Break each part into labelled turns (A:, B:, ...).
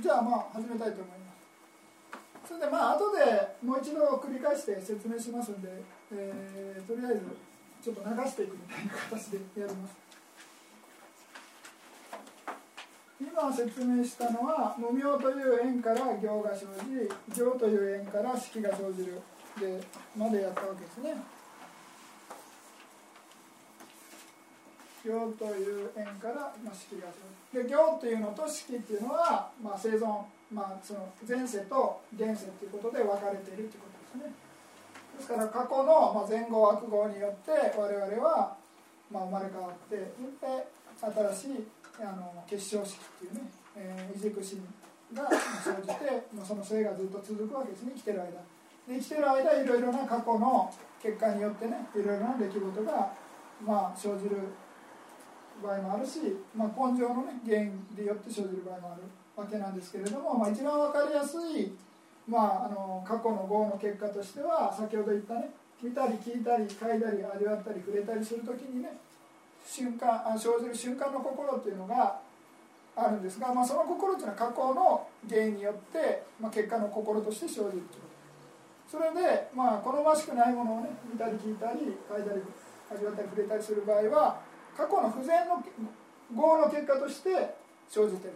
A: じゃあまあ始めたいと思います。それでまあ後でもう一度繰り返して説明しますんで、えー、とりあえずちょっと流していくみたいな形でやります。今説明したのは無名という縁から行が生じ行という縁から式が生じる。でまでやったわけですね。行という縁から、まあ、式が生じるで行というのと式っていうのは、まあ、生存、まあ、その前世と現世ということで分かれているということですね。ですから過去の、まあ、前後悪号によって我々は、まあ、生まれ変わってで新しいあの結晶式っていうね、えー、移軸心が生じて、まあ、その性がずっと続くわけですね。生きてる間。で生きてる間いろいろな過去の結果によってねいろいろな出来事が、まあ、生じる場合もあるし、まあ、根性の、ね、原因でよって生じる場合もあるわけなんですけれども、まあ、一番分かりやすい、まあ、あの過去の業の結果としては先ほど言ったね見たり聞いたり嗅いだり味わったり触れたりする時にね瞬間あ生じる瞬間の心っていうのがあるんですが、まあ、その心っていうのは過去の原因によって、まあ、結果の心として生じるというそれで、まあ、好ましくないものをね見たり聞いたり嗅いだり味わったり触れたりする場合は過去の不全の業の結果として生じてる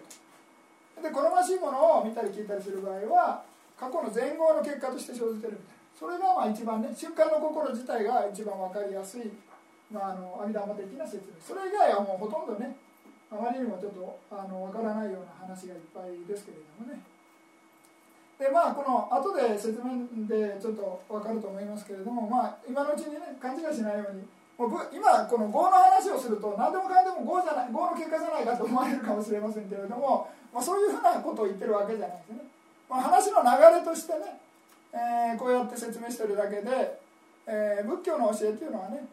A: と。で好ましいものを見たり聞いたりする場合は過去の前後の結果として生じてるみたいな。それがまあ一番ね瞬間の心自体が一番分かりやすいまあ、あの阿弥陀的な説明。それ以外はもうほとんどねあまりにもちょっとあの分からないような話がいっぱいですけれどもね。でまあこの後で説明でちょっと分かると思いますけれどもまあ今のうちにね勘違いしないようにもう今この業の話をすると何でもかんでも業じゃない業の結果じゃないかと思われるかもしれませんけれども、まあ、そういうふうなことを言ってるわけじゃないですね、まあ、話の流れとしてね、えー、こうやって説明してるだけで、えー、仏教の教えっていうのはね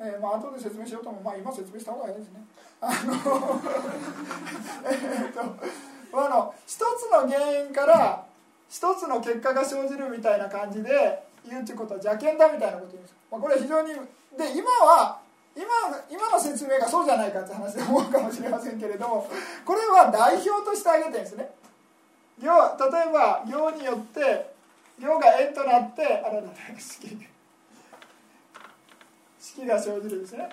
A: えー、まあ後で説明しようともまあ今説明した方がいいですね。あの えっとあの一つの原因から一つの結果が生じるみたいな感じで言うっていうことは邪険だみたいなこと言うんです、まあ、これは非常にで今は今今の説明がそうじゃないかって話で思うかもしれませんけれどもこれは代表として挙げてるんですね。行例えば行によって行が縁となってあららら式。が生じるんですね。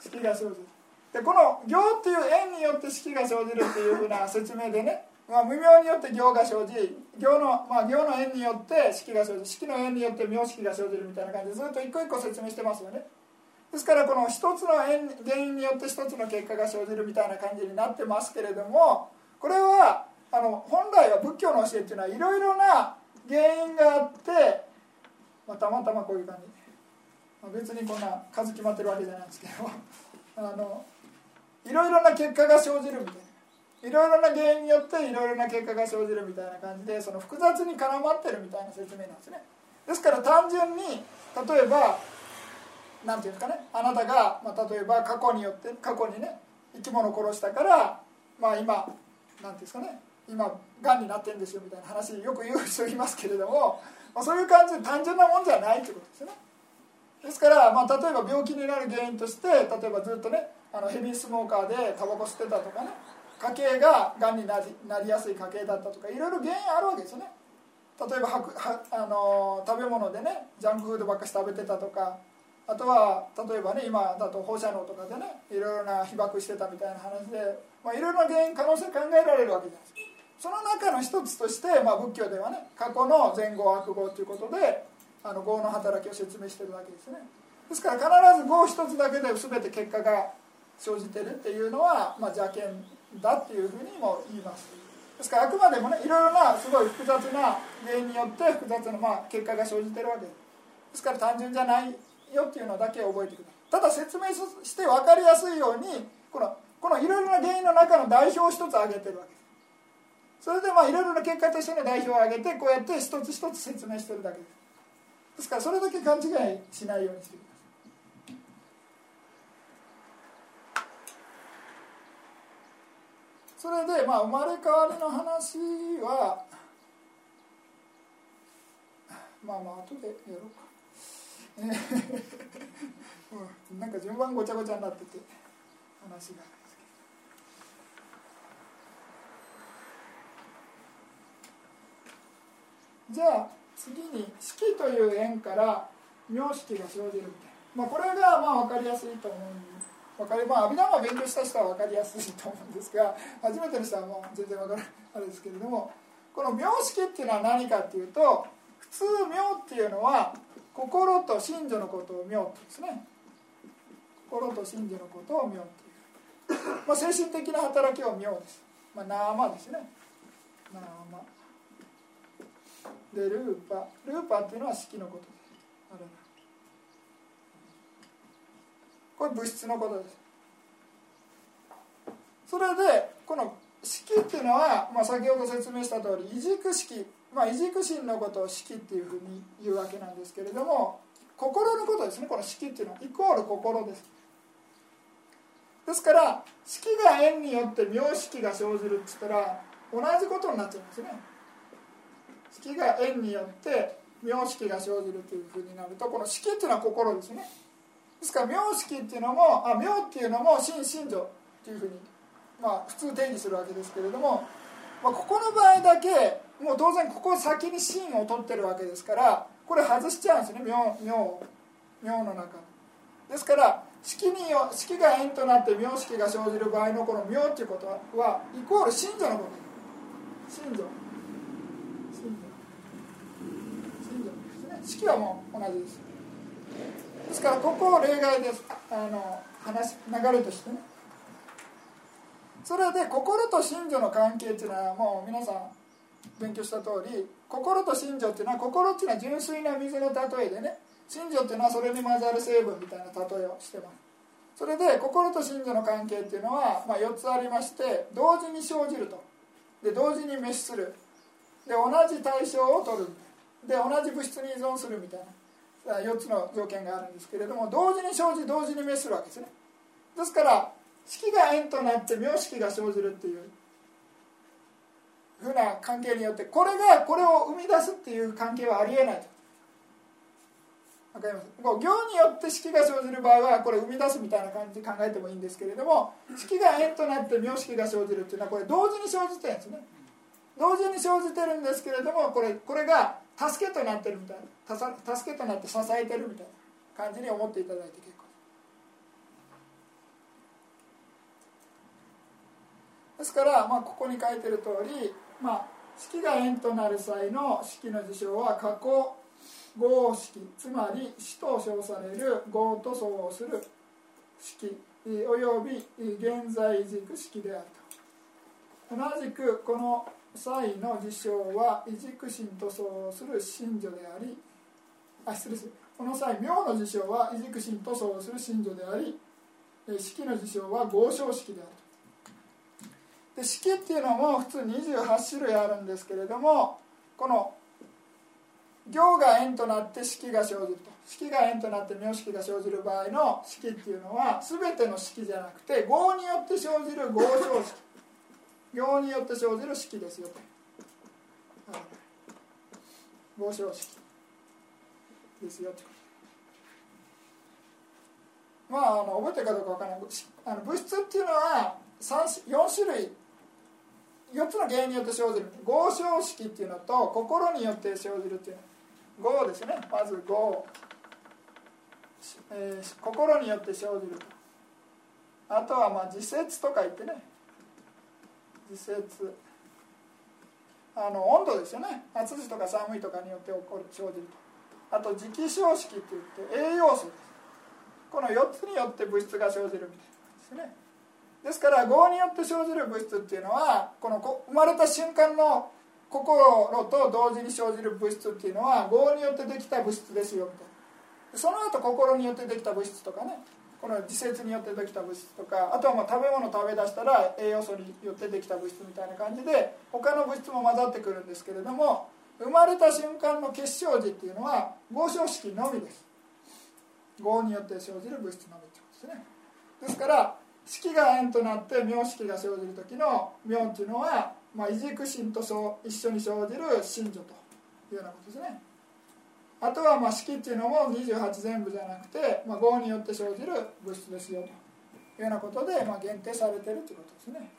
A: 式が生じる。でこの行っていう縁によって式が生じるっていうふうな説明でね、まあ、無名によって行が生じ行の,、まあ、行の縁によって式が生じ式の縁によって名式が生じるみたいな感じでずっと一個一個説明してますよね。ですからこの一つの縁原因によって一つの結果が生じるみたいな感じになってますけれどもこれはあの本来は仏教の教えっていうのはいろいろな原因があってまあ、たまたまこういう感じ、まあ、別にこんな数決まってるわけじゃないんですけどあのいろいろな結果が生じるみたいな。いろいろな原因によっていろいろな結果が生じるみたいな感じでその複雑に絡まってるみたいな説明なんですね。ですから単純に例えば何て言うんですかねあなたが、まあ、例えば過去によって過去にね生き物を殺したからまあ今何て言うんですかね今がんになってるんですよみたいな話よく言う人いますけれどもまあ、そういう感じで単純なもんじゃないということですよね。ですから、まあ、例えば病気になる原因として例えばずっとねあのヘビースモーカーでタバコ吸ってたとかね家計ががんになりなりやすい家系だったとかいろいろ原因あるわけですよね。例えばははあの食べ物でねジャンクフードばっかし食べてたとかあとは例えばね今だと放射能とかでねいろいろな被爆してたみたいな話で、まあ、いろいろな原因可能性考えられるわけじゃないですか。その中の一つとして、まあ、仏教ではね過去の前後悪業ということであの業の働きを説明してるわけですね。ですから必ず業一つだけで全て結果が生じてるっていうのは、まあ、邪険だっていうふうにも言います。ですからあくまでもねいろいろなすごい複雑な原因によって複雑な、まあ、結果が生じてるわけ。ですから単純じゃないよっていうのだけ覚えてください。ただ説明して分かりやすいようにこのこのいろいろな原因の中の代表を一つ挙げてるわけです。それでまあいろいろな結果としての代表を挙げてこうやって一つ一つ説明してるだけです。ですからそれだけ勘違いしないようにしてください。それで、まあ、生まれ変わりの話は、まあまあ、後でやろうか。なんか順番ごちゃごちゃになってて、話が。じゃあ次に「式」という円から名式が生じるみたいな、まあ、これがまあ分かりやすいと思うんで分かりまあ阿弥陀を勉強した人は分かりやすいと思うんですが初めての人はもう全然分からないあれですけれどもこの名式っていうのは何かっていうと普通名っていうのは心と真女のことを名ってですね。心と真女のことを名っていう、まあ、精神的な働きを名です、まあ、ナーマですね。ナーマでルーパルーパっていうのは式のことです。あれこれ物質のことです。それでこの式っていうのは、まあ、先ほど説明した通り異軸式、まあ、異軸心のことを式っていうふうに言うわけなんですけれども心のことですね。この式っていうのはイコール心です。ですから式が縁によって名式が生じるっつったら同じことになっちゃうんですね。式が縁によって名式が生じるというふうになるとこの式っていうのは心ですね。ですから名式っていうのもあ名っていうのも真信条っていうふうにまあ普通定義するわけですけれども、まあ、ここの場合だけもう当然ここ先に真を取ってるわけですからこれ外しちゃうんですね名名名の中ですから式によ式が縁となって名式が生じる場合のこの名っていうことはイコール信条のこと。信条信条信条ですね式はもう同じです。ですからここを例外です。あの話流れとしてね。それで心と信条の関係っていうのはもう皆さん勉強した通り心と信条っていうのは心っていうのは純粋な水の例えでね信条っていうのはそれに混ざる成分みたいな例えをしてます。それで心と信条の関係っていうのは、まあ、4つありまして同時に生じると。で同時に滅する。で同じ対象を取る。で同じ物質に依存するみたいな。4つの条件があるんですけれども同時に生じ同時に滅するわけですね。ですから式が円となって名式が生じるっていうふうな関係によってこれがこれを生み出すっていう関係はありえないと。わかります？行によって式が生じる場合はこれ生み出すみたいな感じで考えてもいいんですけれども式が円となって名式が生じるっていうのはこれ同時に生じてるんですね。同時に生じてるんですけれどもこれこれが助けとなってるみたいな。助けとなって支えてるみたいな感じに思っていただいて結構。ですから、まあ、ここに書いてる通り、まあ、式が円となる際の式の事象は過去合式つまり死と称される合と相応する式および現在軸式であると。同じくこの際の事象は異軸心と相応する信女でありあ失礼するこの際妙の事象は異軸心と相応する信女であり式の事象は合唱式である。で式っていうのも普通28種類あるんですけれどもこの行が円となって式が生じると。式が円となって名式が生じる場合の式っていうのは全ての式じゃなくて合によって生じる合唱式。行によって生じる式ですよと。合唱式ですよと。まああの覚えてるかどうかわからない。あの物質っていうのは4種類。4つの原因によって生じる。合唱式っていうのと心によって生じるっていう。の合ですね。まず合、えー、心によって生じる。あとはまあ自説とか言ってね。自説あの温度ですよね。暑いとか寒いとかによって起こる生じると。あと磁気消式って言って栄養素です。この4つによって物質が生じるみたいなんですね。ですから業によって生じる物質っていうのはこの生まれた瞬間の心と同時に生じる物質っていうのは業によってできた物質ですよみたいな。その後心によってできた物質とかね。この自節によってできた物質とかあとはまあ食べ物食べ出したら栄養素によってできた物質みたいな感じで他の物質も混ざってくるんですけれども生まれた瞬間の結晶時っていうのは合唱式のみです。合によって生じる物質のみってことですね。ですから式が円となって名式が生じる時の名っていうのは、まあ、異軸心と一緒に生じる真女というようなことですね。あとはまあ式っていうのも28全部じゃなくて、まあ、合によって生じる物質ですよというようなことで、まあ、限定されてるということですね。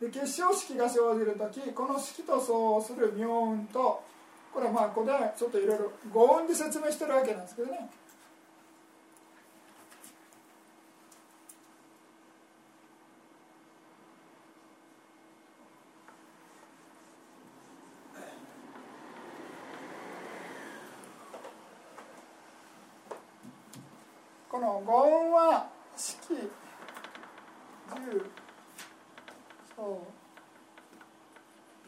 A: で結晶式が生じる時この式と相応する妙運とこれはまあここでちょっといろいろ合運で説明してるわけなんですけどね。この語運は式十そう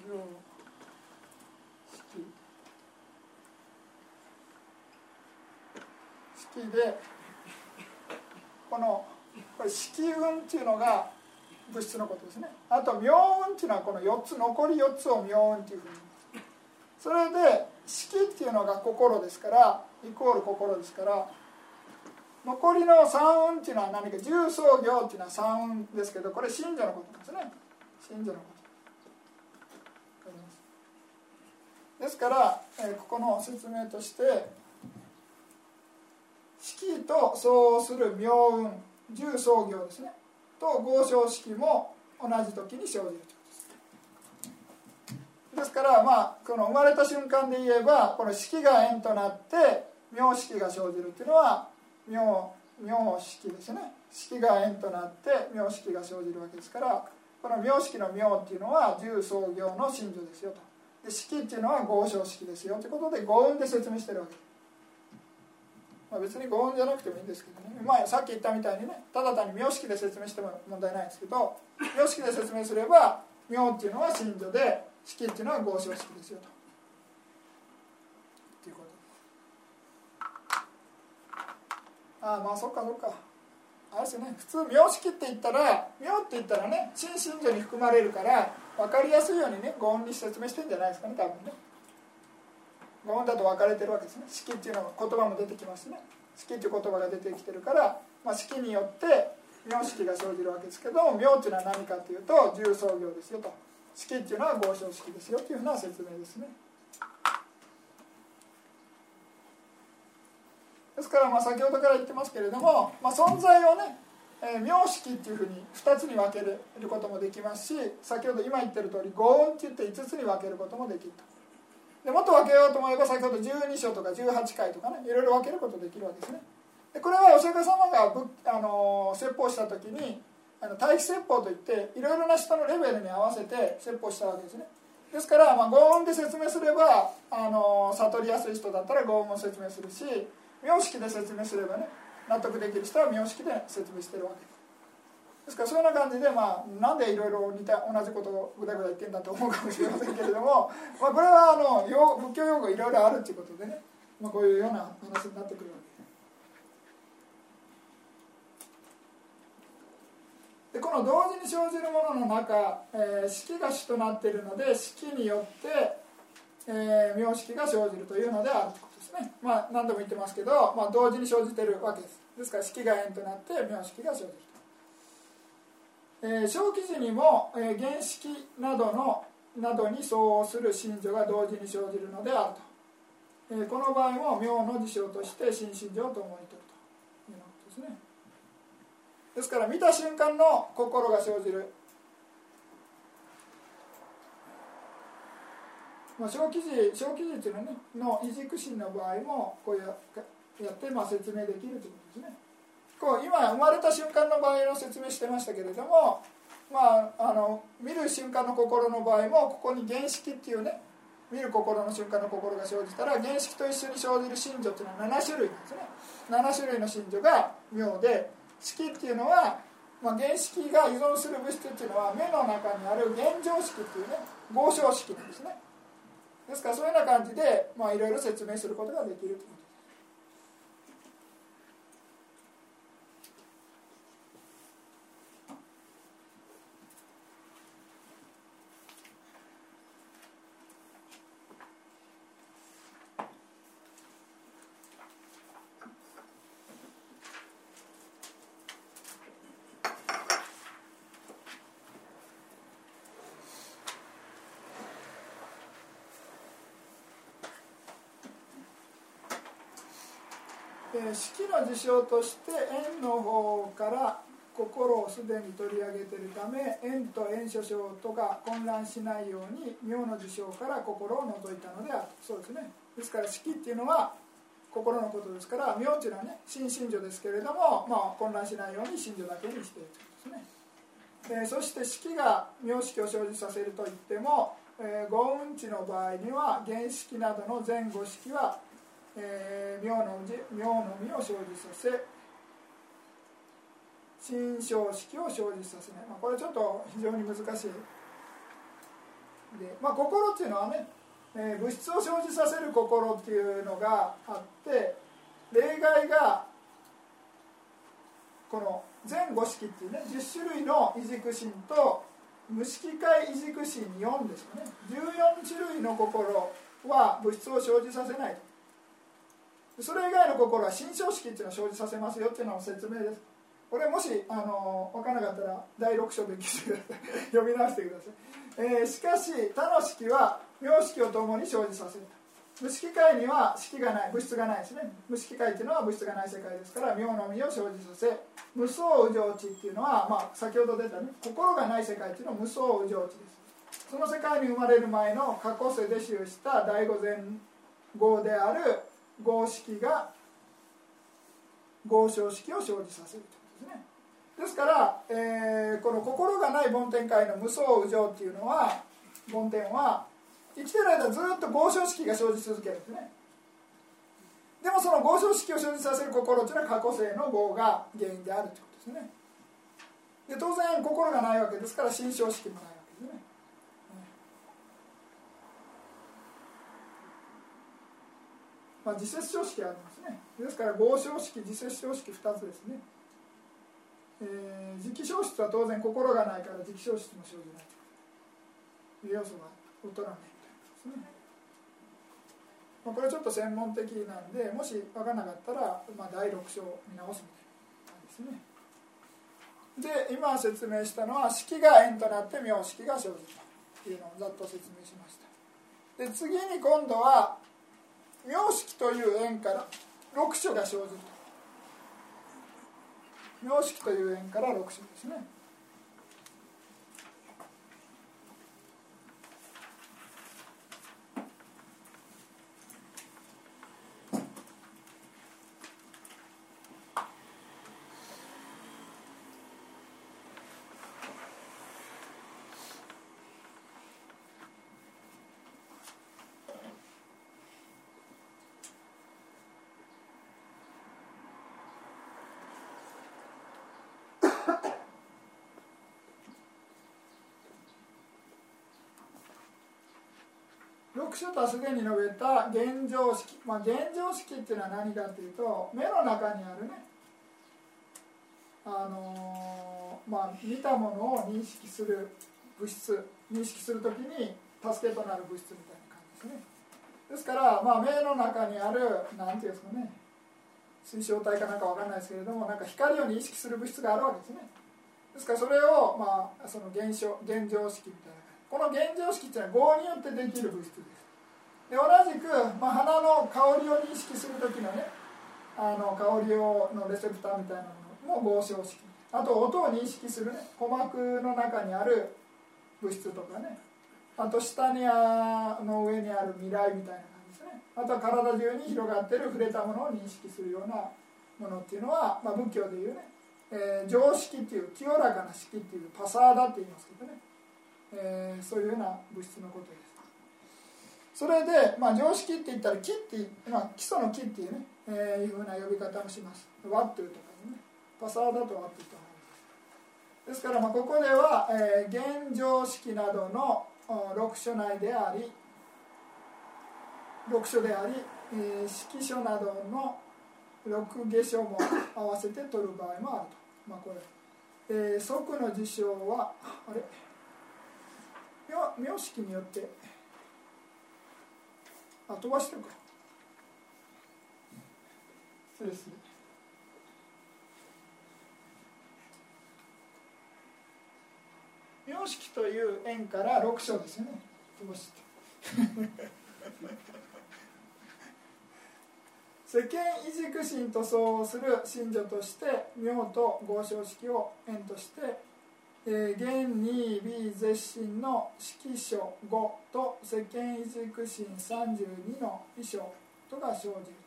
A: 行式式でこのこれ式運っていうのが物質のことですねあと妙運っていうのはこの4つ残り4つを妙運っていうふうにそれで式っていうのが心ですからイコール心ですから残りの三運っていうのは何か重創業っていうのは三運ですけどこれ信者のこと。ですね信者のこと。ですから、えー、ここの説明として式と相応する妙運重創業ですね。と合唱式も同じ時に生じると。いうことですですからまあこの生まれた瞬間で言えばこの式が円となって妙式が生じるっていうのは妙妙式ですね。式が円となって妙式が生じるわけですからこの妙式の妙っていうのは重創業の真珠ですよと。で式っていうのは合唱式ですよ。ということで語運で説明してるわけ。まあ、別に語運じゃなくてもいいんですけどね、まあ、さっき言ったみたいにねただ単に名式で説明しても問題ないんですけど名式で説明すれば妙っていうのは真珠で式っていうのは合唱式ですよと。ああまあそっかそっか。あれですね。普通名式って言ったら名って言ったらね新信者に含まれるから分かりやすいようにね語音に説明してんじゃないですかね多分ね。語音だと分かれてるわけですね。式っていうのは言葉も出てきますね。式っていう言葉が出てきてるから、まあ、式によって名式が生じるわけですけど名っていうのは何かというと重創業ですよと。式っていうのは合唱式ですよというふうな説明ですね。ですからまあ先ほどから言ってますけれども、まあ、存在をね、えー、名式っていうふうに2つに分けることもできますし先ほど今言ってる通り語音って言って5つに分けることもできると。でもっと分けようと思えば先ほど12章とか18回とかねいろいろ分けることできるわけですね。でこれはお釈迦様があの説法した時にあの対比説法といっていろいろな人のレベルに合わせて説法したわけですね。ですから、まあ、語音で説明すればあの悟りやすい人だったら語音も説明するし名式で説明すればね納得できる人は名式で説明してるわけ。ですからそういうような感じで、まあ、なんでいろいろ似た同じことをぐだぐだ言ってんだと思うかもしれませんけれども、まあ、これはあの仏教用語いろいろあるっていうことでね、まあ、こういうような話になってくるわけ。でこの同時に生じるものの中、えー、式が主となっているので式によって、えー、名式が生じるというのであると。ね、まあ、何度も言ってますけど、まあ、同時に生じてるわけです。ですから式が円となって名式が生じると、えー、小記事にも、えー、原式などのなどに相応する信条が同時に生じるのであると、えー、この場合も名の事象として新信条と思われてるということですね。ですから見た瞬間の心が生じる。まあ、小記事小記事っていうの,、ね、の異軸心の場合もこうややってまあ説明できるということですね。こう今生まれた瞬間の場合の説明してましたけれども、まあ、あの見る瞬間の心の場合もここに原式っていうね見る心の瞬間の心が生じたら原式と一緒に生じる心情っていうのは7種類なんですね。7種類の心情が妙で式っていうのは、まあ、原式が依存する物質っていうのは目の中にある現状式っていうね合唱式なんですね。ですからそういうような感じでいろいろ説明することができると式の事象として円の方から心をすでに取り上げているため縁と縁所症とか混乱しないように妙の事象から心を除いたのであるそうですね。ですから式っていうのは心のことですから妙っていうのはね心身女ですけれども、まあ、混乱しないように心女だけにしているということですね、えー、そして式が妙式を生じさせるといっても、えー、五運値の場合には原式などの前後式は、えー、妙の妙の実を生じさせ心象式を生じさせない、まあ、これちょっと非常に難しい。で、まあ、心っていうのはね、えー、物質を生じさせる心っていうのがあって例外がこの全五式っていうね10種類の異軸心と無色界異軸心4ですかね。14種類の心は物質を生じさせないと。それ以外の心は心象式っていうのを生じさせますよっていうのを説明です。これもしあの分からなかったら第6章勉強してください読み直してください、えー、しかし他の式は名式を共に生じさせる。無色界には式がない物質がないですね。無色界っていうのは物質がない世界ですから妙の実を生じさせ無相無常地っていうのは、まあ、先ほど出たね心がない世界っていうのは無相無常地です。その世界に生まれる前の過去世で習した第五前号である合式が合唱式を生じさせるとですね。ですから、えー、この心がない梵天界の無双無常っていうのは梵天は生きてる間ずっと合唱式が生じ続けるんですね。でもその合唱式を生じさせる心っていうのは過去世の業が原因であるということですね。で当然心がないわけですから心象式もないわけですねまあ、自節小式ありますね。ですから合唱式自節小式2つですね。えー、磁気消失は当然心がないから磁気消失も生じないと。いう要素が劣らないということですね、まあ、これちょっと専門的なんでもし分からなかったら、まあ、第6章を見直すみたいな感じですね。で今説明したのは式が円となって名式が生じたというのをざっと説明しました。で次に今度は名式という縁から6所が生じる。と様式という縁から6種ですね。6書とはすでに述べた現状式、まあ、現状式っていうのは何かっていうと目の中にあるね。あのー、まあ、見たものを認識する物質。認識するときに助けとなる物質みたいな感じですね。ですから、まあ、目の中にある何ていうんですかね。水晶体かなんか分かんないですけれどもなんか光を認識する物質があるわけですね。ですからそれを、まあ、その現象現状式みたいな。この現状式っていうのは合によってできる物質です。で同じく、まあ、鼻の香りを認識する時のねあの香りをのレセプターみたいなものも合唱式。あと音を認識するね鼓膜の中にある物質とかね。あと下にあの上にある未来みたいな感じですね。あとは体中に広がってる触れたものを認識するようなものっていうのは、まあ、仏教でいうね、えー、常識っていう清らかな式っていうパサーダって言いますけどね。えー、そういうような物質のことです。それで、まあ、常識って言ったら木って、まあ、基礎の木っていうね、えー、いうふうな呼び方をします。ワットゥとかね。パサーダとワットゥとですから、まあ、ここでは、えー、現常識などの6書内であり6書であり、えー、式書などの6下書も合わせて取る場合もあると、まあ、これ、えー、即の事象はあれ？名式によってあ飛ばしてるか。そうですね。名式という円から6章ですよね。飛ばして。世間異軸心と相応する信女として名と合唱式を縁として、えー、現に微絶心の式書5と世間異軸心32の衣装とが生じると。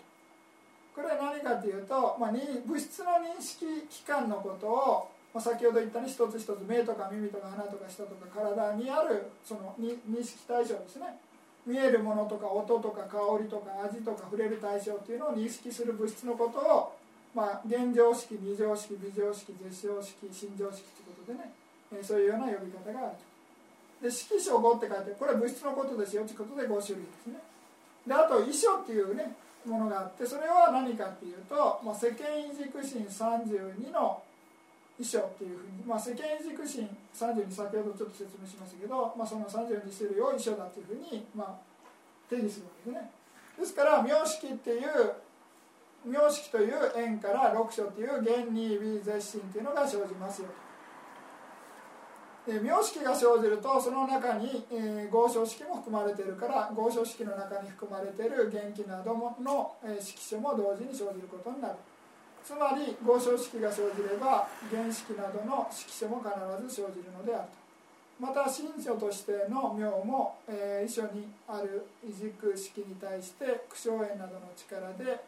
A: これは何かというと、まあ、物質の認識器官のことを、まあ、先ほど言ったね一つ一つ目とか耳とか鼻とか舌とか体にあるその認識対象ですね。見えるものとか音とか香りとか味とか触れる対象っていうのを認識する物質のことを、まあ、現状式二乗式微乗式絶唱式心情式ということでね、そういうような呼び方があるで色書語って書いてこれは物質のことですよということで5種類ですね。であと遺書っていうねものがあってそれは何かっていうと、まあ、世間異軸心32の遺書っていうふうに、まあ、世間軸心32先ほどちょっと説明しましたけど、まあ、その32種類を遺書だというふうに、まあ、定義するわけですね。ですから名式っていう名式という縁から六書っていう原二微絶心っていうのが生じますよで名式が生じるとその中に、えー、合唱式も含まれているから合唱式の中に含まれている元気などの、えー、式書も同時に生じることになる。つまり合唱式が生じれば原式などの式書も必ず生じるのであると。また神書としての名も、えー、遺書にある異軸式に対して苦笑縁などの力で、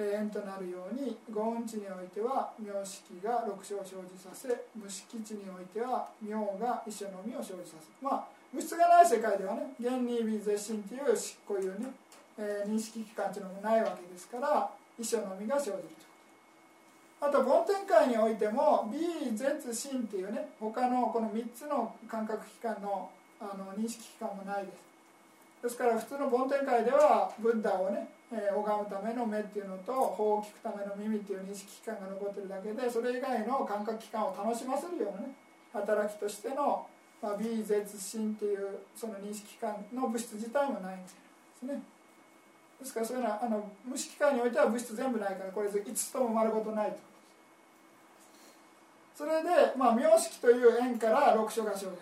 A: 縁となるように五運地においては名式が六章を生じさせ無式地においては名が遺書のみを生じさせまあ物質がない世界ではね現に微絶心っていうこういうね、えー、認識機関っていうのもないわけですから遺書のみが生じると。あと梵天界においても B 絶心っていうね他のこの3つの感覚器官のあの認識器官もないですですから普通の梵天界ではブッダをね、えー、拝むための目っていうのと法を聞くための耳っていう認識器官が残ってるだけでそれ以外の感覚器官を楽しませるようなね働きとしての、まあ、B 絶心っていうその認識器官の物質自体もないんですね。ですからそういうのはあの無色界においては物質全部ないからこれ5つとも丸ごとないと。それで、まあ、名式という縁から六書が生じると。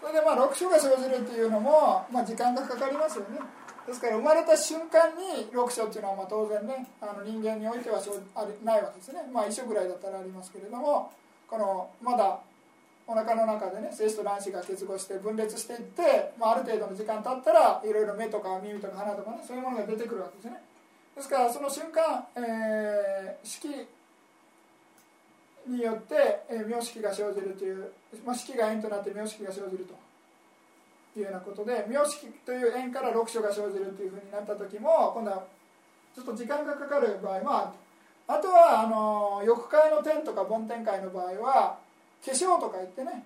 A: それでまあ六書が生じるっていうのも、まあ、時間がかかりますよね。ですから生まれた瞬間に六書っていうのはまあ当然ねあの人間においてはあないわけですね。まあ一緒ぐらいだったらありますけれどもこのまだお腹の中でね精子と卵子が結合して分裂していって、まあ、ある程度の時間経ったらいろいろ目とか耳とか鼻とかねそういうものが出てくるわけですね。ですからその瞬間、えー、式によって、えー、名式が生じるという、まあ、式が縁となって名式が生じると。ていうようなことで名式という縁から六書が生じるというふうになった時も今度はちょっと時間がかかる場合もあるあとはあの翼界の天とか梵天界の場合は化粧とか言ってね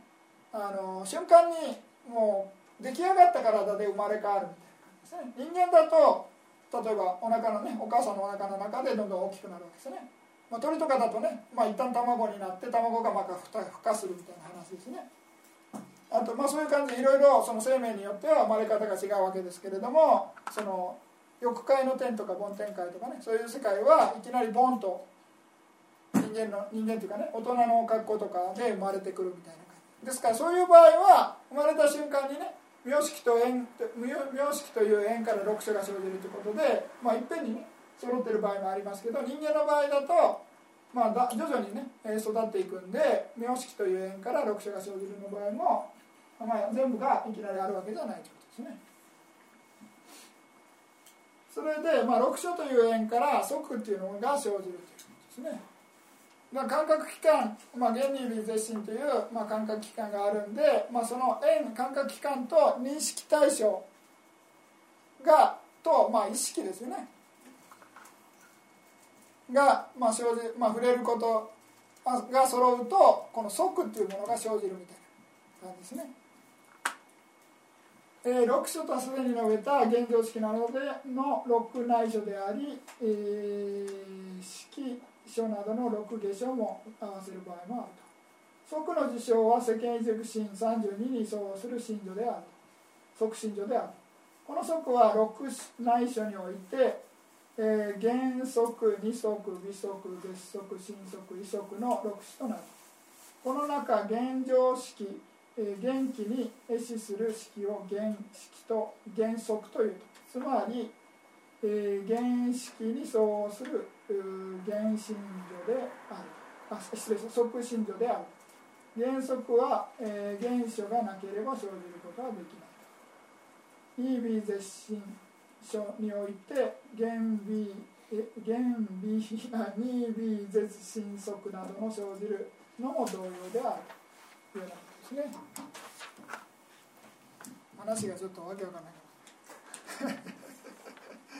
A: あの瞬間にもう出来上がった体で生まれ変わるみたいな感じですね。人間だと例えばお腹のねお母さんのお腹の中でどんどん大きくなるわけですね。まあ、鳥とかだとね、まあ、一旦卵になって卵がまた孵化するみたいな話ですね。あとまあそういう感じでいろいろその生命によっては生まれ方が違うわけですけれどもその翼界の天とか梵天界とかねそういう世界はいきなりボンと人間の人間というかね大人の格好とかで生まれてくるみたいな感じ。ですからそういう場合は生まれた瞬間にね名式と縁名式という縁から六種が生じるということで、まあ、いっぺんにね揃ってる場合もありますけど人間の場合だと、まあ、だ徐々にね育っていくんで名式という縁から六者が生じるの場合も、まあ、全部がいきなりあるわけじゃないということですね。それで、まあ、六書という縁から即っていうのが生じるということですね。まあ、感覚器官、まあ、原理類絶心という、まあ、感覚器官があるんで、まあ、その縁感覚器官と認識対象がと、まあ、意識ですよねが、まあ、生じまあ、触れることが揃うとこの即っていうものが生じるみたいな感じですね。えー、6書とすでに述べた現状式なのでの6内書であり、えー、式書などの6下書も合わせる場合もあると。即の事象は世間移軸心32に相応する信条である即信条である。この即は6内書においてえー、原則二則微則月則新則異則の6種となる。この中現状式、元気に壊死する式を原式と原則という。つまり、えー、原式に相応する原心女である。あ失礼し即心女である。原則は、えー、原書がなければ生じることはできない。EB 絶心書において原 B 原 B 2B 絶心則などの生じるのも同様である。というようなことですね。話がちょっとわけわかんないから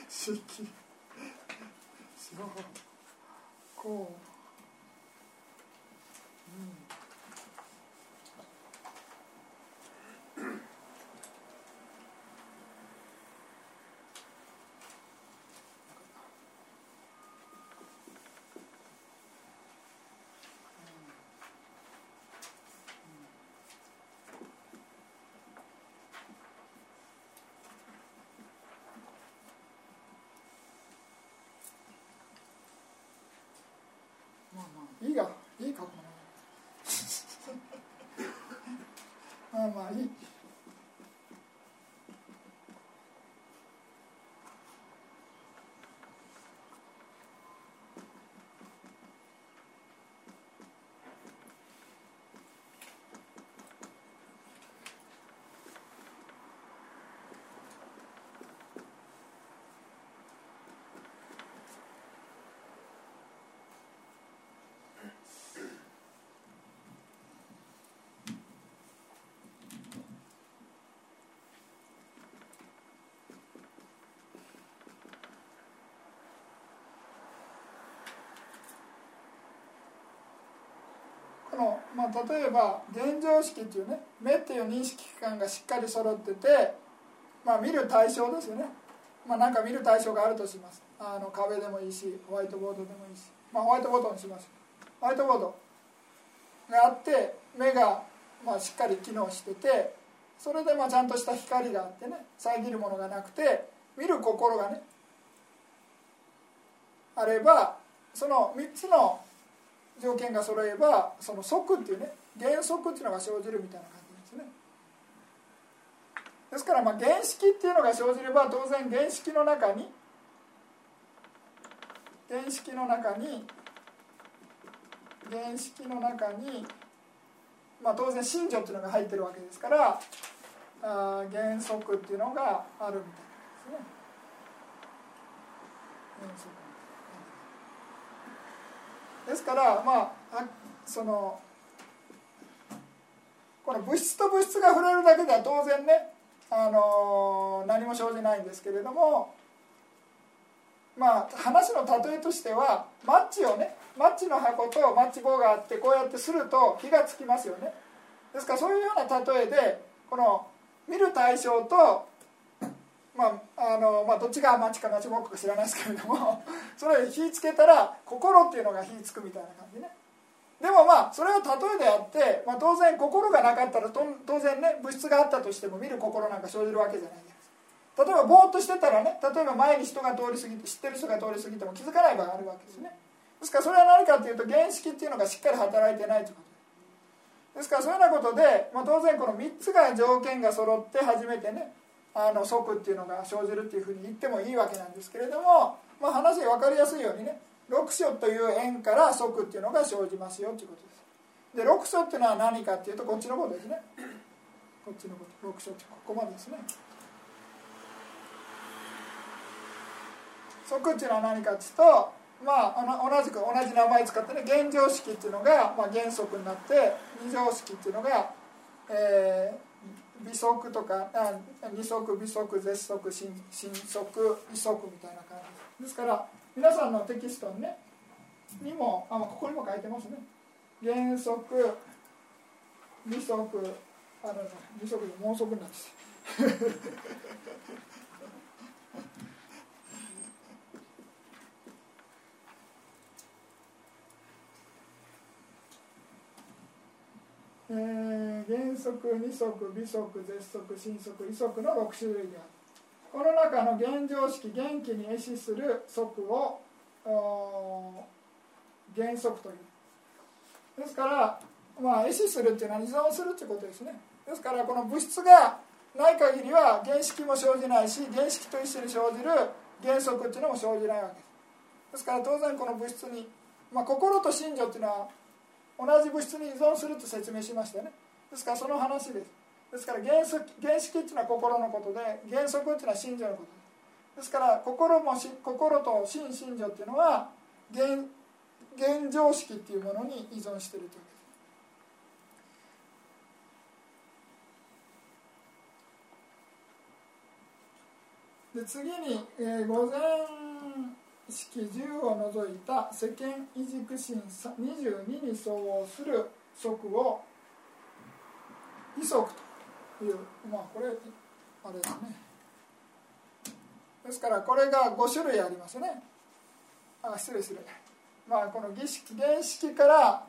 A: 四季。四方。こう。いいがいいかもまあまあいいこの、まあ、例えば現状式っていうね目っていう認識器官がしっかり揃ってて、まあ、見る対象ですよね、まあ、なんか見る対象があるとします。あの壁でもいいしホワイトボードでもいいし、まあ、ホワイトボードにします。ホワイトボードがあって目がまあしっかり機能しててそれでまあちゃんとした光があってね遮るものがなくて見る心がねあればその3つの条件が揃えばその則っていうね原則っていうのが生じるみたいな感じですね。ですからまあ原式っていうのが生じれば当然原式の中に原式の中に原式の中にまあ当然真女っていうのが入ってるわけですからあ原則っていうのがあるみたいですね。原則。ですからまあそのこの物質と物質が触れるだけでは当然ね、あの何も生じないんですけれどもまあ話の例えとしてはマッチをねマッチの箱とマッチ棒があってこうやってすると火がつきますよね。ですからそういうような例えでこの見る対象とまああのまあ、どっちが町か町もか知らないですけれども それ火つけたら心っていうのが火つくみたいな感じね。でもまあそれは例えであって、まあ、当然心がなかったら当然ね物質があったとしても見る心なんか生じるわけじゃないです例えばぼーっとしてたらね例えば前に人が通り過ぎて知ってる人が通り過ぎても気づかない場合があるわけですね。ですからそれは何かっていうと原式っていうのがしっかり働いてないということ。ですからそういうようなことで、まあ、当然この3つが条件が揃って初めてねあの即っていうのが生じるっていうふうに言ってもいいわけなんですけれども、まあ、話分かりやすいようにね6所という円から即っていうのが生じますよということです。で6所っていうのは何かっていうとこっちのことですね。こっちのこと6所ってここまでですね。即っていうのは何かっていうとまあ同じく同じ名前使ってね現状式っていうのが、まあ、原則になって二乗式っていうのが、えー微足とか二足微足絶足新新足微足みたいな感じ。ですから皆さんのテキストにねにもあここにも書いてますね。原則二足あの二足で猛足になってえー、原則二足微足絶足新足異足の6種類である。この中の現状式元気に壊死する則を原則という。ですからまあ壊死するっていうのは依存するっていうことですね。ですからこの物質がない限りは原式も生じないし原式と一緒に生じる原則っていうのも生じないわけです。ですから当然この物質に、まあ、心と心情っていうのは同じ物質に依存すると説明しましたよね。ですからその話です。ですから原則原式っていうのは心のことで原則っていうのは心情のこと。ですですから心も心と心心情っていうのは原現状式っていうものに依存しているというで次に、えー、午前式10を除いた世間異軸心22に相応する則を異則というまあこれあれですね。ですからこれが5種類ありますね。あ失礼失礼。まあこの儀式原式から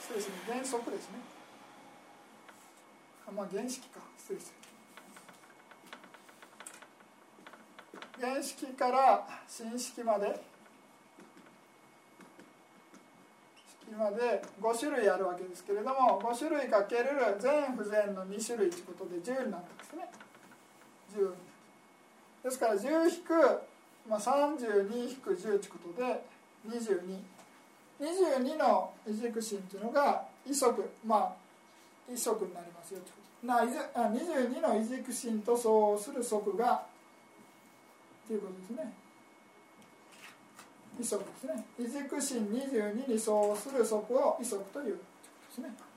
A: 失礼。すね原則ですね。あまあ原式か。失礼失礼。原式から新式まで式まで5種類あるわけですけれども5種類かける全不全の2種類ということで10になるんですね。10ですから10引く、まあ、32引く10ということで2222 22の異軸心というのが異則。まあ異則になりますよと。いうこと22の異軸心と相応する則がということですね。異則ですね。異軸心22に相応する則を異則ということですね。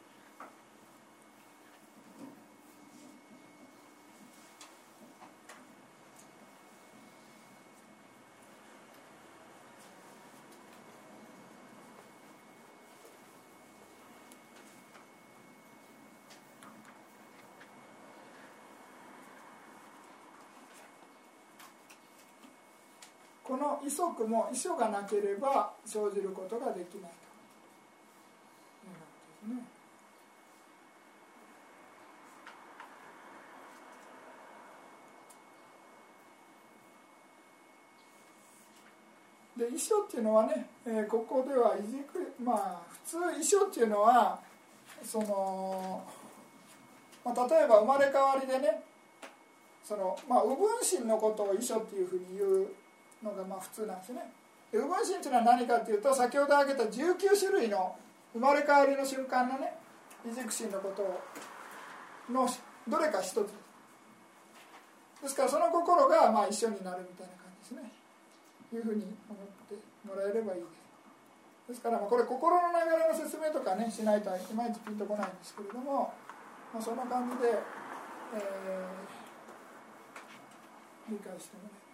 A: 遺則も遺書がなければ生じることができないというで遺書っていうのはね、えー、ここではじくまあ普通遺書っていうのはその、まあ、例えば生まれ変わりでねその、まあ、右分身のことを遺書っていうふうに言うのがまあ普通なんですね。で右分身というのは何かというと先ほど挙げた19種類の生まれ変わりの瞬間のね異軸心のことをのどれか一つ。ですからその心がまあ一緒になるみたいな感じですね。いうふうに思ってもらえればいいです。ですからまあこれ心の流れの説明とかねしないといまいちピンとこないんですけれども、まあ、そんな感じで、えー、理解してもらえ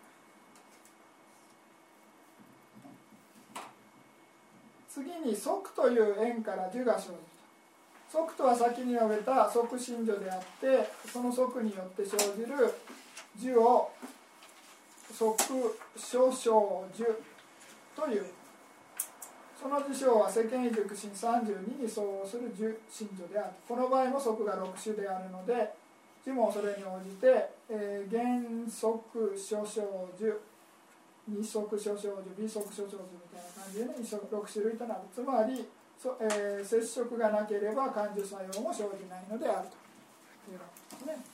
A: 次に即という縁から樹が生じる即とは先に述べた。即心女であってその即によって生じる樹を即諸生樹という。その事象は世間異熟心32に相応する樹心女である。この場合も即が6種であるので樹もそれに応じて、えー、原則諸生樹二足諸生樹微足諸生樹みたいな感じでね6種類となるつまりそ、えー、接触がなければ感受作用も生じないのであるというわけですね。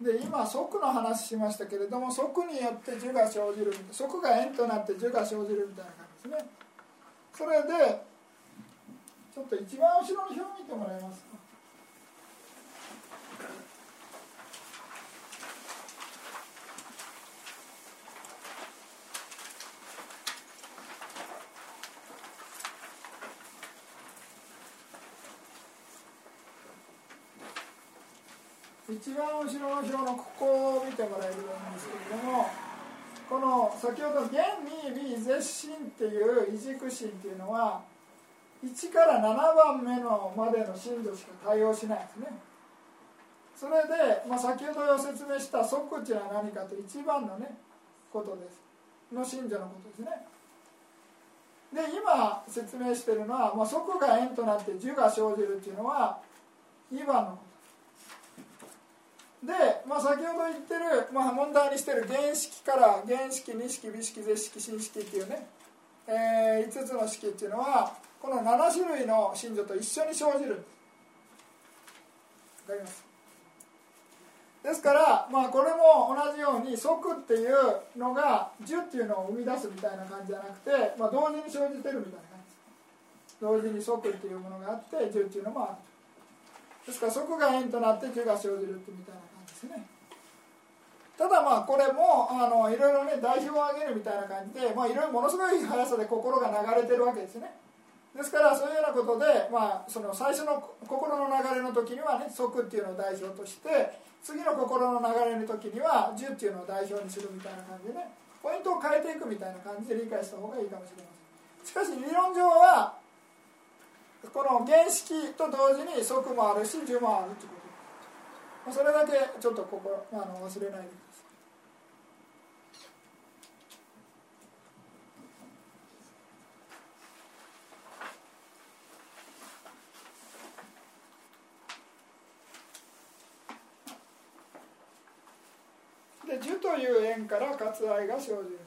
A: で今即の話しましたけれども即によって樹が生じる即が円となって樹が生じるみたいな感じですね。それでちょっと一番後ろの表を見てもらえますか？一番後ろの表のここを見てもらえるといいんですけれどもこの先ほど「現に微絶心」っていう異軸心っていうのは1から7番目のまでの信女しか対応しないですね。それで、まあ、先ほど説明した即っていうのは何かと一番のねことです。の信者のことですね。で今説明してるのは、まあ、即が縁となって樹が生じるっていうのは2番のことで、まあ、先ほど言ってる、まあ、問題にしてる原式から原式二式美式絶式新式っていうね、えー、5つの式っていうのはこの7種類の真女と一緒に生じる。わかります？ですから、まあ、これも同じように即っていうのが10っていうのを生み出すみたいな感じじゃなくて、まあ、同時に生じてるみたいな感じ。同時に即っていうものがあって10っていうのもある。ですから即が円となって10が生じるってみたいなですね。ただまあこれもあのいろいろね代表を挙げるみたいな感じで、まあ、いろいろものすごい速さで心が流れてるわけですね。ですからそういうようなことで、まあ、その最初の心の流れの時にはね即っていうのを代表として次の心の流れの時には10っていうのを代表にするみたいな感じでねポイントを変えていくみたいな感じで理解した方がいいかもしれません。しかし理論上はこの原式と同時に即もあるし10もあるということ。それだけちょっとここあの忘れないでください。で樹という縁から割愛が生じる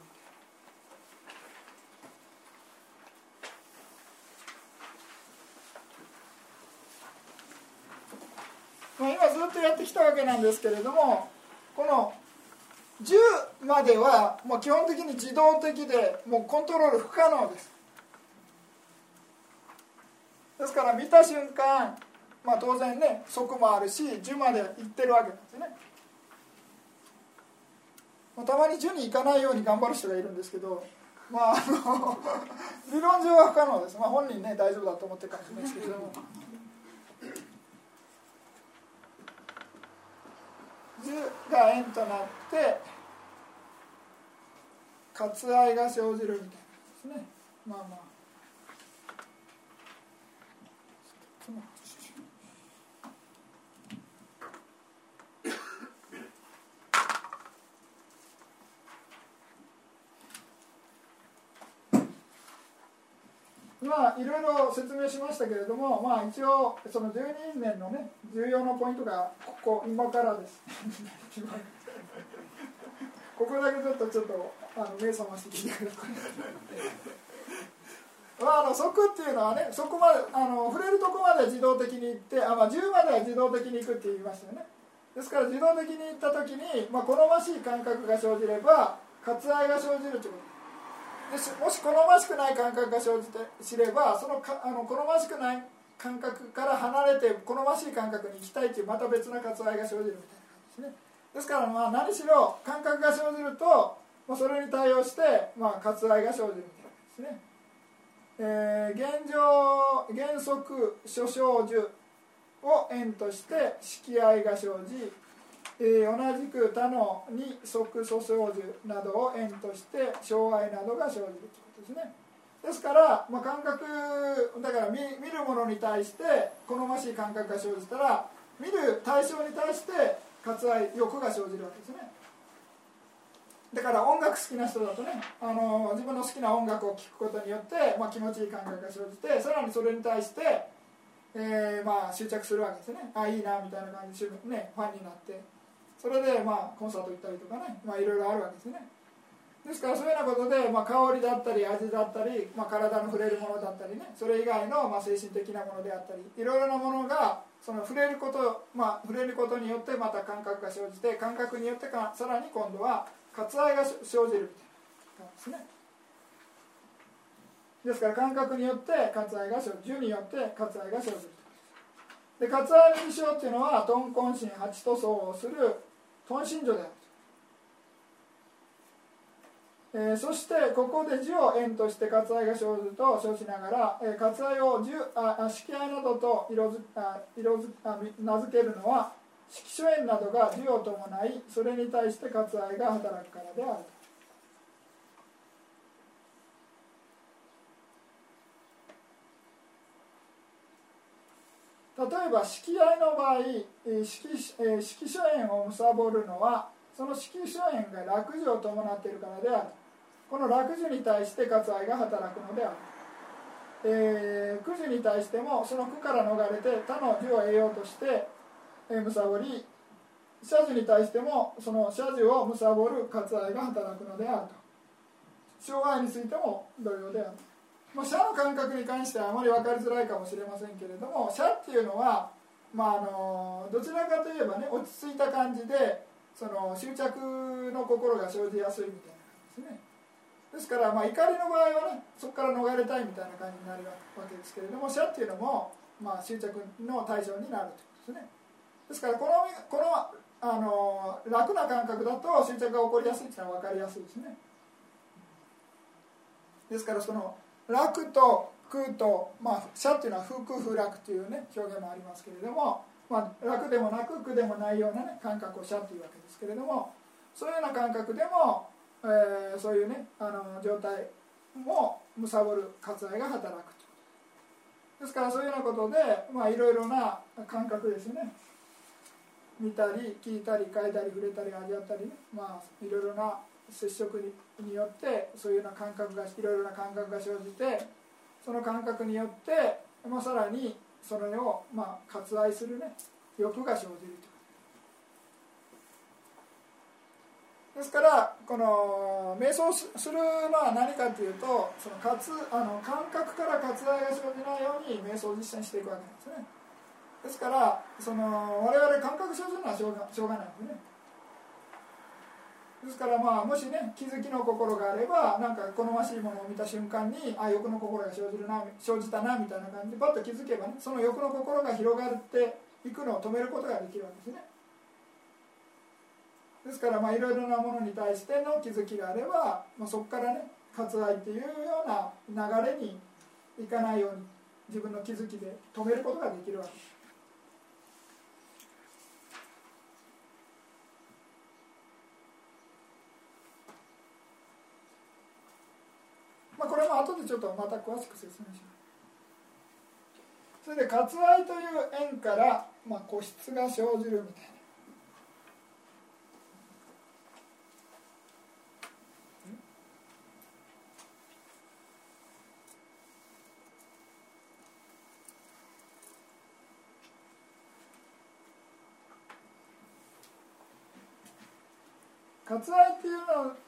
A: まあ、今ずっとやってきたわけなんですけれどもこの10まではもう基本的に自動的でもうコントロール不可能です。ですから見た瞬間、まあ、当然ね速もあるし10まで行ってるわけなんですね、たまに10に行かないように頑張る人がいるんですけどまああの 理論上は不可能です、まあ、本人ね大丈夫だと思ってるかもしれないですけど。もが円となって割愛が生じるみたいなですね。まあまあ。まあいろいろ説明しましたけれども、まあ、一応その12年のね重要なポイントがここ今からです。ここだけちょっとちょっとあの目覚まして聞いてください。まあ、あの即っていうのはねそこまであの触れるとこまで自動的に行ってあ、まあ、10までは自動的に行くって言いましたよね。ですから自動的に行った時に、まあ、好ましい感覚が生じれば割愛が生じるということ。でもし好ましくない感覚が生じて知ればそのかあの好ましくない感覚から離れて好ましい感覚に行きたいというまた別な割愛が生じるみたいな感じですね。ですからまあ何しろ感覚が生じると、まあ、それに対応して、まあ、割愛が生じるみたいなですね、えー、現状原則諸生樹を縁として式愛が生じえー、同じく他のに即素生樹などを縁として障害などが生じるということですね。ですから、まあ、感覚だから見見るものに対して好ましい感覚が生じたら見る対象に対して割愛欲が生じるわけですね。だから音楽好きな人だとねあの自分の好きな音楽を聴くことによって、まあ、気持ちいい感覚が生じてさらにそれに対して、えーまあ、執着するわけですね。あいいなみたいな感じで、ね、ファンになって。それでまあコンサート行ったりとかねまあいろいろあるわけですね。ですからそういうようなことで、まあ、香りだったり味だったり、まあ、体の触れるものだったりねそれ以外の、まあ、精神的なものであったりいろいろなものがその触れること、まあ、触れることによってまた感覚が生じて感覚によってかさらに今度は割愛が生じるみたいな感じですね。ですから感覚によって割愛が生じる。樹によって割愛が生じる。で割愛の事象っていうのは豚根心八と相応する豚信所で。あるえー、そしてここで字を円として割愛が生じると称しながら、えー、割愛をあ色愛などと色づあ色づあ名付けるのは色書円などが字を伴いそれに対して割愛が働くからである例えば色愛の場合色色書縁を貪るのはその色書縁が落樹を伴っているからであるこの落樹に対して割愛が働くのである、えー、九樹に対してもその苦から逃れて他の樹を得ようとして、えー、貪り、社寺に対してもその社寺を貪る割愛が働くのであると。障害についても同様である、まあ、社の感覚に関してはあまり分かりづらいかもしれませんけれども社っていうのは、まあ、あのどちらかといえばね落ち着いた感じでその執着の心が生じやすいみたいな感じですね。ですから、まあ、怒りの場合はねそこから逃れたいみたいな感じになるわけですけれども社っていうのも、まあ、執着の対象になるということですね。ですからこのこのあの楽な感覚だと執着が起こりやすいっていうのは分かりやすいですね。ですからその楽と空と、まあ、社っていうのは不空不楽というね表現もありますけれども、まあ、楽でもなく苦でもないような、ね、感覚を社というわけですけれどもそういうような感覚でも、えー、そういうねあの状態も貪る割愛が働くと。ですからそういうようなことで、まあ、いろいろな感覚ですね。見たり聞いたり嗅いだり触れたり味わったり、ね、まあいろいろな接触によってそういうような感覚がいろいろな感覚が生じてその感覚によって、まあ、さらにそれを、まあ、割愛するね欲が生じると。ですからこの瞑想するのは何かというとそのかつあの感覚から割愛が生じないように瞑想を実践していくわけなんですね。ですからその我々感覚生じるのはしょうがしょうがないんでね。ですからまあもしね気づきの心があればなんか好ましいものを見た瞬間にあ欲の心が生じるな生じたなみたいな感じでパッと気づけばねその欲の心が広がっていくのを止めることができるわけですね。ですからまあいろいろなものに対しての気づきがあれば、まあ、そこからね割愛っていうような流れにいかないように自分の気づきで止めることができるわけですまあ、これも後でちょっとまた詳しく説明しますそれで割愛という縁から、まあ、個室が生じるみたいな割愛っていうのは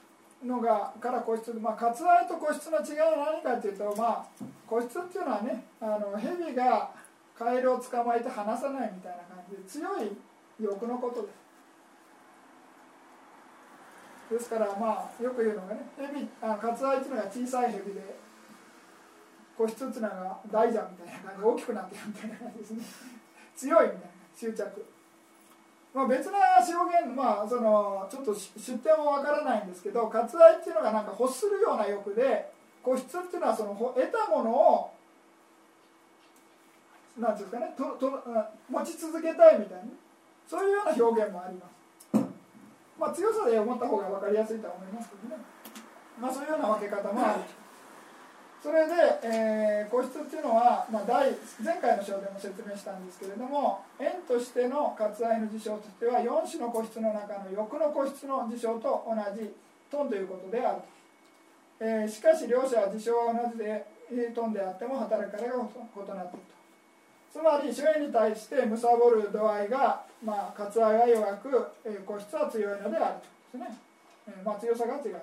A: のがから個室まあ割愛と個室の違いは何かというとまあ個室っていうのはねあの蛇がカエルを捕まえて離さないみたいな感じで強い欲のことです。ですからまあよく言うのがね蛇あの割愛っていうのが小さい蛇で個室っていうのが大蛇みたいな感じで大きくなってるみたいな感じですね。強いみたいな執着。まあ、別な表現、まあ、そのちょっと出典は分からないんですけど割愛っていうのがなんか欲するような欲で個室っていうのはその得たものをなんていうかねとと持ち続けたいみたいなそういうような表現もあります。まあ、強さで思った方が分かりやすいとは思いますけどね、まあ、そういうような分け方もあると。それで、えー、個室っていうのは、まあ、第前回の章でも説明したんですけれども円としての割愛の事象としては4種の個室の中の欲の個室の事象と同じトンということである、えー、しかし両者は事象は同じでトンであっても働き方が異なっていると。つまり主演に対して貪る度合いが、まあ、割愛は弱く、えー、個室は強いのであるとですね、えーまあ、強さが違う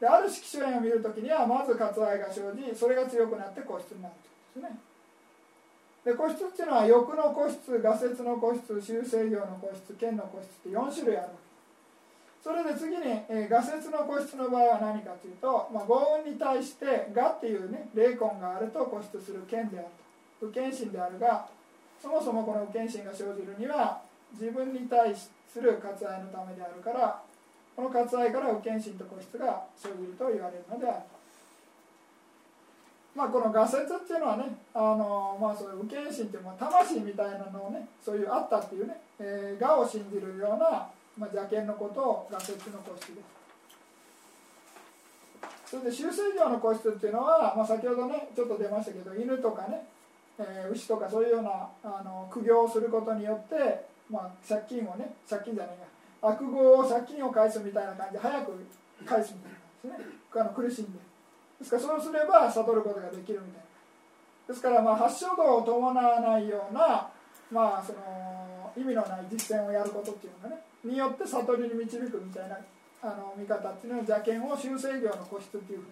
A: である色紙炎を見るときにはまず割愛が生じそれが強くなって個室になるということですね。で個室っていうのは欲の個室画説の個室修正業の個室剣の個室って4種類あるそれで次に、えー、画説の個室の場合は何かというと、まあ、豪運に対して「が」っていうね霊魂があると個室する剣であると。不献心であるがそもそもこの不献心が生じるには自分に対する割愛のためであるからこの割愛から不献心と個室が生じると言われるのであるまあこの画説っていうのはねあのまあそういう不献心っていうのは魂みたいなのをねそういうあったっていうね、えー、我を信じるような、まあ、邪見のことを画説の個室です。それで修正業の個室っていうのは、まあ、先ほどねちょっと出ましたけど犬とかね、えー、牛とかそういうようなあの苦行をすることによって、まあ、借金をね借金じゃないや悪語を借金を返すみたいな感じで早く返すみたいな感じですねあの苦しんでですからそうすれば悟ることができるみたいなですからまあ発祥度を伴わないようなまあその意味のない実践をやることっていうのがねによって悟りに導くみたいなあの見方っていうのは邪見を修正業の個室っていうふうに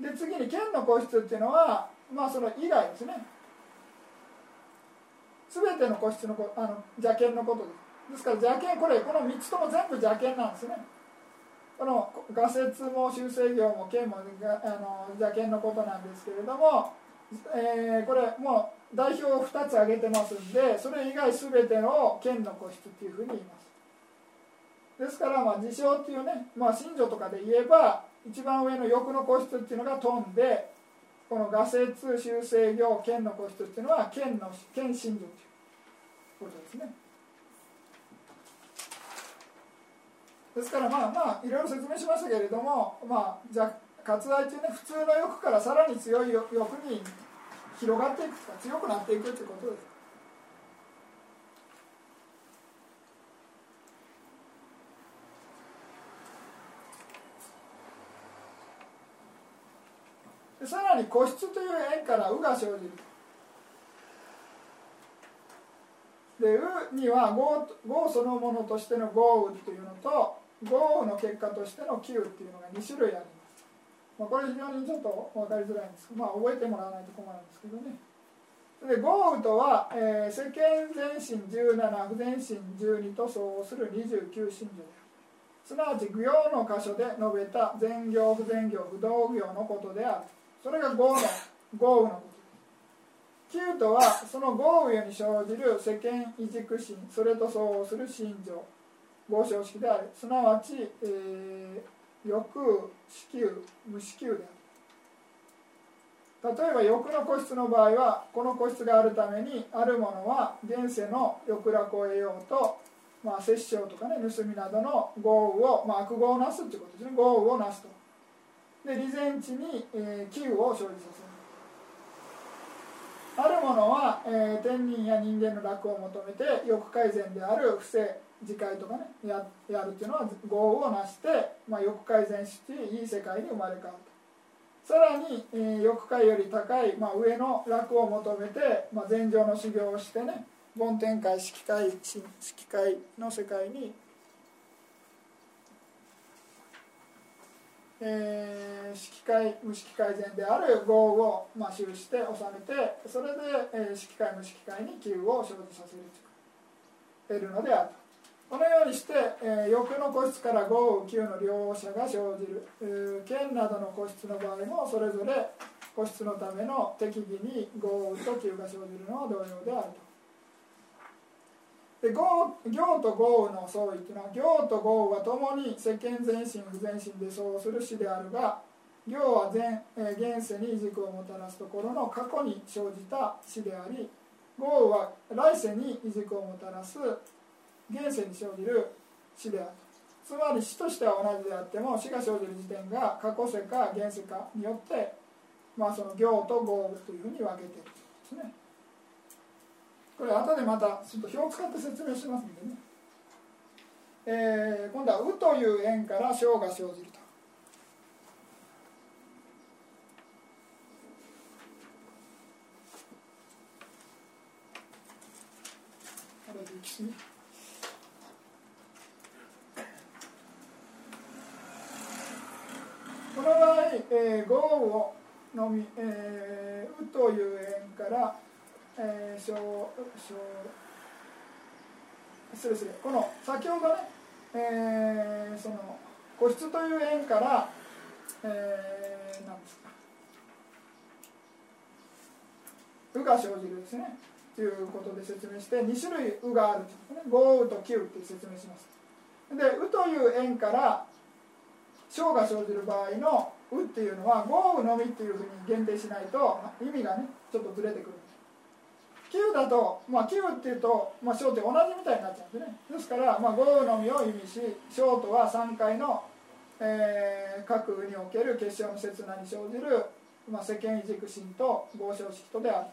A: 言いますで次に剣の個室っていうのはまあその以外ですね。全ての個室のあの邪見のことです。ですから邪見これこの3つとも全部邪見なんですね。この画説も修正業も剣もあの邪見のことなんですけれども、えー、これもう代表を2つ挙げてますんでそれ以外全ての剣の個室っていうふうに言います。ですからまあ自称っていうね、まあ、信条とかで言えば一番上の欲の個室っていうのが飛んでこの画説修正業剣の個室っていうのは剣の剣信条ということですね。ですからまあまあいろいろ説明しましたけれどもまあじゃ割愛というね普通の欲からさらに強い欲に広がっていくとか強くなっていくということです。でさらに個室という縁から「う」が生じる。で「う」には豪豪そのものとしての豪雨というのと豪雨の結果としての気雨っていうのが2種類あります、まあ、これ非常にちょっと分かりづらいんですけど、まあ、覚えてもらわないと困るんですけどね。で豪雨とは、えー、世間全身17不全身12と相応する29信条である。すなわち具用の箇所で述べた全行不全行不動行のことである。それが豪の豪雨のこと。です9とはその豪雨に生じる世間異軸心それと相応する心情。合唱式であるすなわち、えー、欲子宮無子宮である。例えば欲の個室の場合はこの個室があるためにあるものは現世の欲楽を得ようと、まあ、殺生とかね盗みなどの豪雨を、まあ、悪業をなすということですね。豪雨をなすと。で利前地に、えー、器を生じさせる。あるものは、えー、天人や人間の楽を求めて欲改善である不正。自戒とかねややるっていうのは業をなして、まあ、欲改善していい世界に生まれ変わるとさらに、えー、欲界より高い、まあ、上の楽を求めて、まあ、禅情の修行をしてね梵天界色界色界の世界にえー、色界無色界善である業を、まあ、記して収めてそれで、えー、色界無色界に球を生じさせる得るのであるこのようにして、えー、欲の個室から豪雨球の両者が生じる、えー、剣などの個室の場合もそれぞれ個室のための適宜に豪雨と球が生じるのは同様であると。で行と豪雨の相違というのは行と豪雨はともに世間全身不全身でそうする死であるが行は前、えー、現世に軸をもたらすところの過去に生じた死であり豪雨は来世に軸をもたらす現世に生じる死であるつまり死としては同じであっても死が生じる時点が過去世か現世かによって、まあ、その行と豪雨というふうに分けてるということですね。これ後でまたちょっと表を使って説明しますんでね、えー、今度は「う」という円から「小」が生じると。この場合、えー、豪雨をのみ、えー、うという円からえー、小小失礼失礼この先ほどね、えー、その個室という円から、えー、何ですか「う」が生じるですね。ということで説明して2種類「う」があると、ね、豪雨と「球」って説明します。で「う」という円から「小」が生じる場合の「う」っていうのは豪雨のみっていうふうに限定しないと意味がねちょっとずれてくる。9だと、まあ、9っていうと、まあ、小って同じみたいになっちゃうんですね。ですから、まあ、5のみを意味し小とは3回の、えー、各における結晶の刹那に生じる、まあ、世間異軸心と合唱式とである。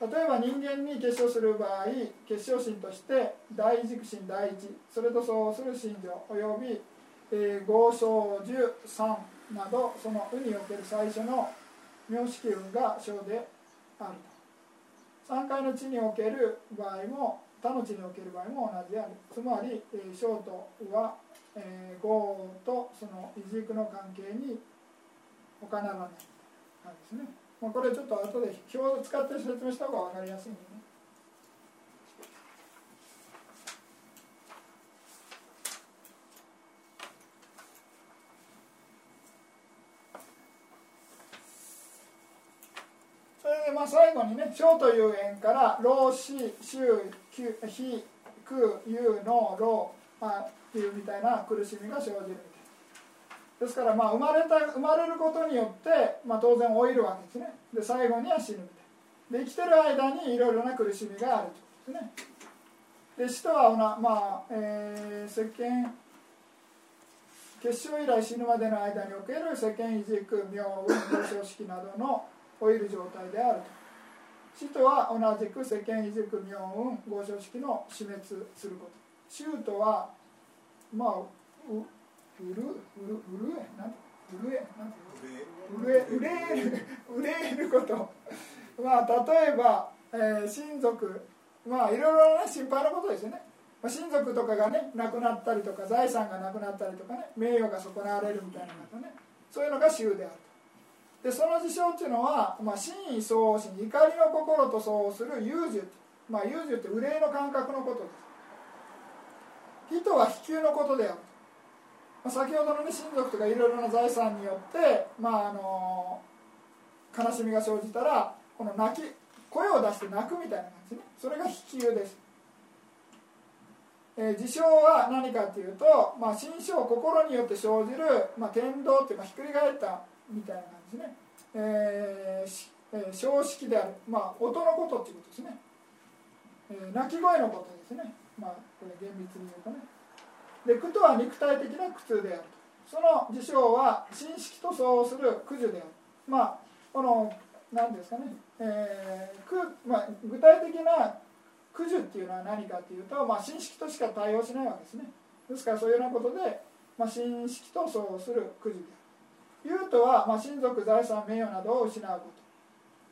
A: 例えば人間に結晶する場合結晶心として第一軸心第一。それと相応する心情および、えー、合唱樹3などその「う」における最初の名式運が小であると。3回の地における場合も、他の地における場合も同じである。つまり、えー、ショートは、えー、業とその異軸の関係に他ならない。感じですね、まあ、これちょっと後で表を使って説明した方が分かりやすいんでねまあ、最後にね小という円から老子周非空有の老、っていうみたいな苦しみが生じるみたいですからまあ生まれた生まれることによって、まあ、当然老いるわけですね。で最後には死ぬみたいで生きてる間にいろいろな苦しみがあるということですね。で死とはまあ、えー、世間結晶以来死ぬまでの間における世間維持区名運表彰式などの老いる状態であると。死とは同じく世間維持区明運合唱式の死滅すること。死とはまあううるうるうるえなんうるえなんうれうれるうること。まあ例えば、えー、親族。まあいろいろな心配なことですよね。まあ、親族とかがね亡くなったりとか財産がなくなったりとかね名誉が損なわれるみたいなことねそういうのが衆であるでその事象っていうのは、まあ、真意相応心怒りの心と相応する優柔まあ優柔って憂いの感覚のことです。人は比丘のことである、まあ、先ほどのね親族とかいろいろな財産によって、まあ、あの悲しみが生じたらこの泣き声を出して泣くみたいな感じね。それが比丘です。えー、事象は何かというと、まあ、心象心によって生じる、まあ、天道っていう、まあ、ひっくり返ったみたいなですね、えーえー、小式である、まあ、音のことっていうことですね、えー、鳴き声のことですね、まあ、これ厳密に言うとね。で苦とは肉体的な苦痛であるその事象は神式と相応する苦樹である。まあこの何ですかね、えーくまあ、具体的な苦樹っていうのは何かというと、まあ、神式としか対応しないわけですね。ですからそういうようなことで、まあ、神式と相応する苦樹である。言うとは、まあ、親族財産名誉などを失うこ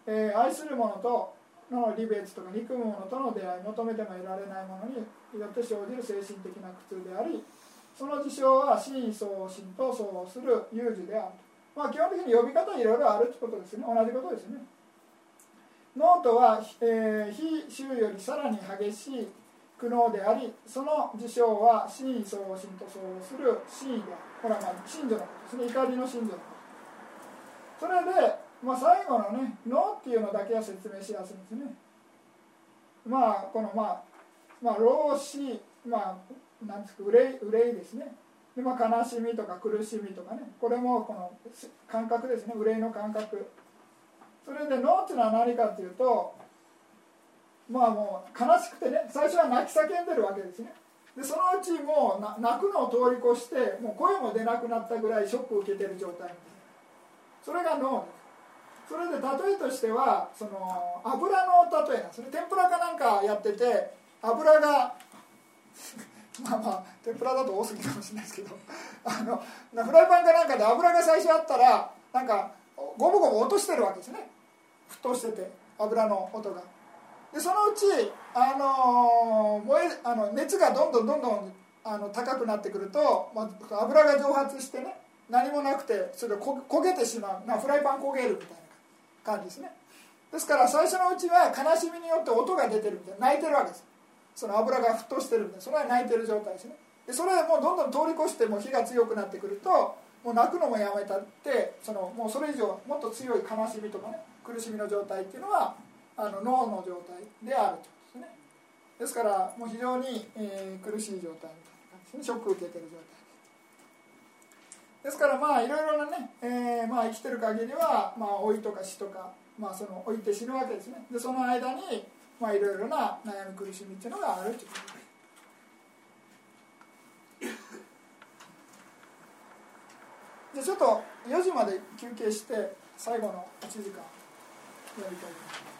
A: と、えー、愛する者との離別とか憎む者との出会い求めても得られないものによって生じる精神的な苦痛でありその事象は真意相心と相応する有事である。まあ基本的に呼び方いろいろあるってことですね。同じことですね。ノートは、えー、非周よりさらに激しい苦悩でありその事象は真意相応心と相応する真意でこれはまあ信女のことですね。怒りの信女のこと。それで、まあ、最後のね「の」っていうのだけは説明しやすいんですね。まあこのまあまあ老子まあなんですか憂い憂いですね。で、まあ、悲しみとか苦しみとかね。これもこの感覚ですね。憂いの感覚。それで「の」っていうのは何かっていうとまあもう悲しくてね最初は泣き叫んでるわけですね。でそのうちもう泣くのを通り越してもう声も出なくなったぐらいショックを受けてる状態。それが脳です。それで例えとしてはその油の例えなんですね。天ぷらかなんかやってて油が まあまあ天ぷらだと多すぎかもしれないですけど あのフライパンかなんかで油が最初あったらなんかゴムゴム落としてるわけですね。沸騰してて油の音が。でそのうち、あの燃えあの熱がどんどんどんどんあの高くなってくると、まあ、油が蒸発してね何もなくてそれで焦げてしまう、まあ、フライパン焦げるみたいな感じですね。ですから最初のうちは悲しみによって音が出てるみたいな泣いてるわけです。その油が沸騰してるみたいな。それは泣いてる状態ですね。でそれはもうどんどん通り越しても火が強くなってくるともう泣くのもやめたってそのもうそれ以上もっと強い悲しみとかね苦しみの状態っていうのはあの脳の状態であるということですね。ですからもう非常に、えー、苦しい状態みたいな感じでショックを受けてる状態。ですからまあいろいろなね、えー、まあ生きてる限りは、まあ、老いとか死とか、まあ、その老いて死ぬわけですね。でその間にまあいろいろな悩み苦しみっていうのがあるということです。でちょっと4時まで休憩して最後の1時間やりたいと思います。